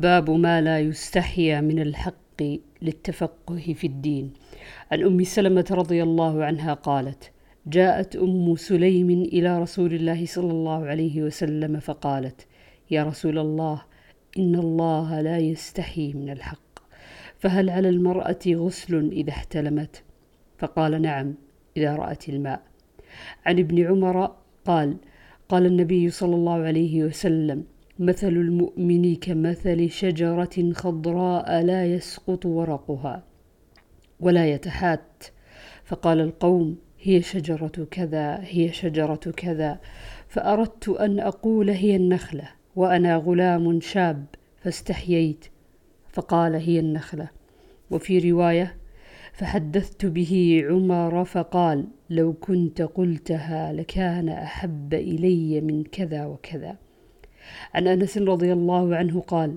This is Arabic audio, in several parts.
باب ما لا يستحيا من الحق للتفقه في الدين. عن أم سلمة رضي الله عنها قالت جاءت أم سليم إلى رسول الله صلى الله عليه وسلم فقالت يا رسول الله إن الله لا يستحي من الحق فهل على المرأة غسل إذا احتلمت؟ فقال نعم إذا رأت الماء. عن ابن عمر قال قال النبي صلى الله عليه وسلم مثل المؤمن كمثل شجرة خضراء لا يسقط ورقها ولا يتحات. فقال القوم هي شجرة كذا هي شجرة كذا. فأردت أن أقول هي النخلة وأنا غلام شاب فاستحييت. فقال هي النخلة. وفي رواية فحدثت به عمر فقال لو كنت قلتها لكان أحب إلي من كذا وكذا. عن أنس رضي الله عنه قال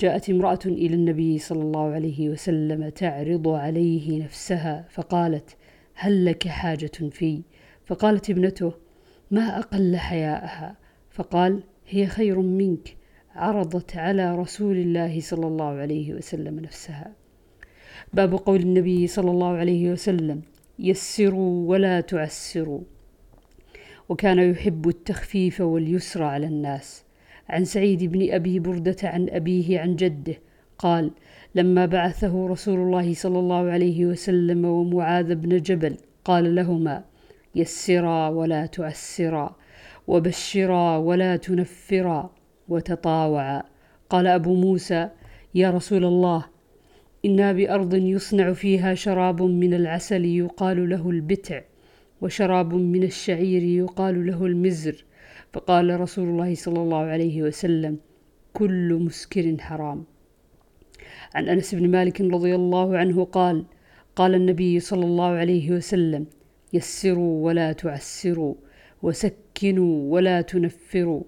جاءت امرأة إلى النبي صلى الله عليه وسلم تعرض عليه نفسها فقالت هل لك حاجة في؟ فقالت ابنته ما أقل حياءها؟ فقال هي خير منك عرضت على رسول الله صلى الله عليه وسلم نفسها. باب قول النبي صلى الله عليه وسلم يسروا ولا تعسروا. وكان يحب التخفيف واليسر على الناس. عن سعيد بن أبي بردة عن أبيه عن جده. قال لما بعثه رسول الله صلى الله عليه وسلم ومعاذ بن جبل قال لهما يسرا ولا تعسرا وبشرا ولا تنفرا وتطاوعا قال أبو موسى يا رسول الله أنا بأرض يصنع فيها شراب من العسل يقال له البتع وشراب من الشعير يقال له المزر فقال رسول الله صلى الله عليه وسلم كل مسكر حرام. عن أنس بن مالك رضي الله عنه قال قال النبي صلى الله عليه وسلم يسروا ولا تعسروا وسكنوا ولا تنفروا.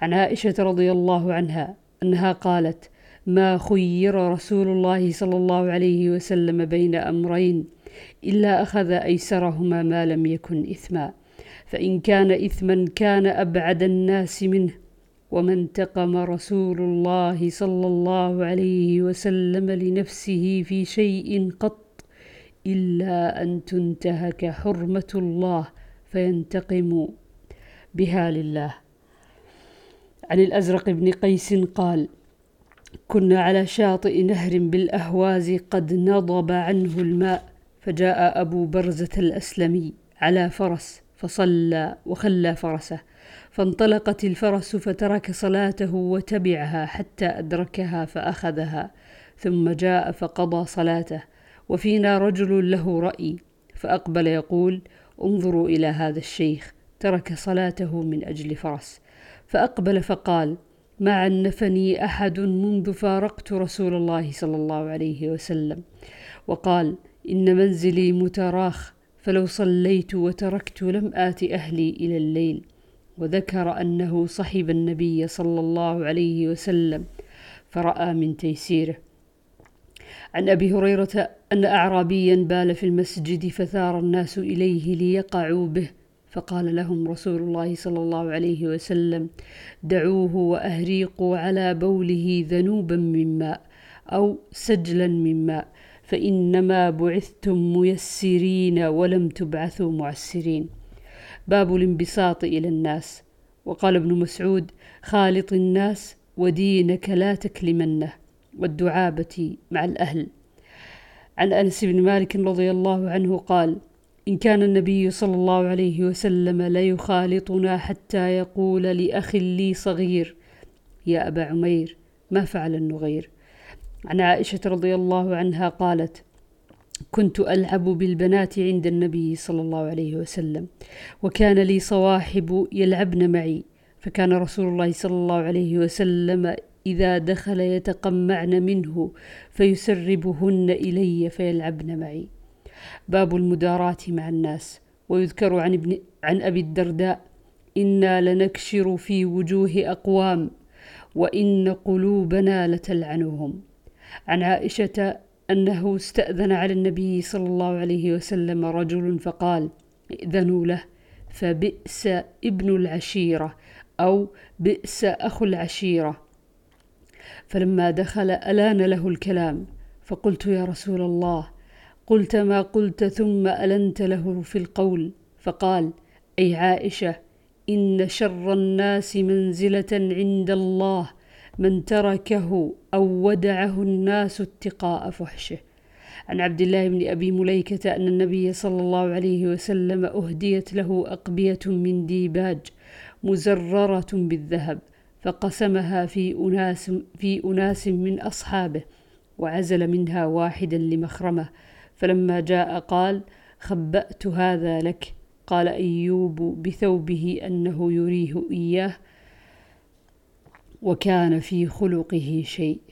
عن عائشة رضي الله عنها أنها قالت ما خير رسول الله صلى الله عليه وسلم بين أمرين إلا أخذ أيسرهما ما لم يكن إثما. فإن كان إثما كان أبعد الناس منه وما انتقم رسول الله صلى الله عليه وسلم لنفسه في شيء قط إلا أن تنتهك حرمة الله فينتقم بها لله. عن الأزرق بن قيس قال كنا على شاطئ نهر بالأهواز قد نضب عنه الماء فجاء أبو برزة الأسلمي على فرس فصلى وخلى فرسه فانطلقت الفرس فترك صلاته وتبعها حتى أدركها فأخذها ثم جاء فقضى صلاته وفينا رجل له رأي فأقبل يقول انظروا إلى هذا الشيخ ترك صلاته من أجل فرس. فأقبل فقال ما عنفني أحد منذ فارقت رسول الله صلى الله عليه وسلم. وقال إن منزلي متراخ فلو صليت وتركت لم آت أهلي إلى الليل. وذكر أنه صحب النبي صلى الله عليه وسلم فرأى من تيسيره. عن أبي هريرة أن أعرابيا بال في المسجد فثار الناس إليه ليقعوا به. فقال لهم رسول الله صلى الله عليه وسلم دعوه وأهريقوا على بوله ذنوبا من ماء أو سجلا من ماء فإنما بعثتم ميسرين ولم تبعثوا معسرين. باب الانبساط إلى الناس. وقال ابن مسعود خالط الناس ودينك لا تكلمنه. والدعابة مع الأهل. عن أنس بن مالك رضي الله عنه قال إن كان النبي صلى الله عليه وسلم ليخالطنا حتى يقول لأخ لي صغير يا أبا عمير ما فعل النغير؟ عن عائشة رضي الله عنها قالت: كنت ألعب بالبنات عند النبي صلى الله عليه وسلم، وكان لي صواحب يلعبن معي، فكان رسول الله صلى الله عليه وسلم إذا دخل يتقمعن منه فيسربهن إلي فيلعبن معي. باب المداراة مع الناس، ويذكر عن ابن عن أبي الدرداء: إنا لنكشر في وجوه أقوام، وإن قلوبنا لتلعنهم. عن عائشة أنه استأذن على النبي صلى الله عليه وسلم رجل فقال ائذنوا له فبئس ابن العشيرة أو بئس أخو العشيرة فلما دخل ألان له الكلام فقلت يا رسول الله قلت ما قلت ثم ألنت له في القول فقال أي عائشة إن شر الناس منزلة عند الله من تركه أو ودعه الناس اتقاء فحشه. عن عبد الله بن أبي مليكة أن النبي صلى الله عليه وسلم أهديت له أقبية من ديباج مزررة بالذهب فقسمها في أناس, في أناس من أصحابه وعزل منها واحدا لمخرمة. فلما جاء قال خبأت هذا لك؟ قال أيوب بثوبه أنه يريه إياه وكان في خلقه شيء.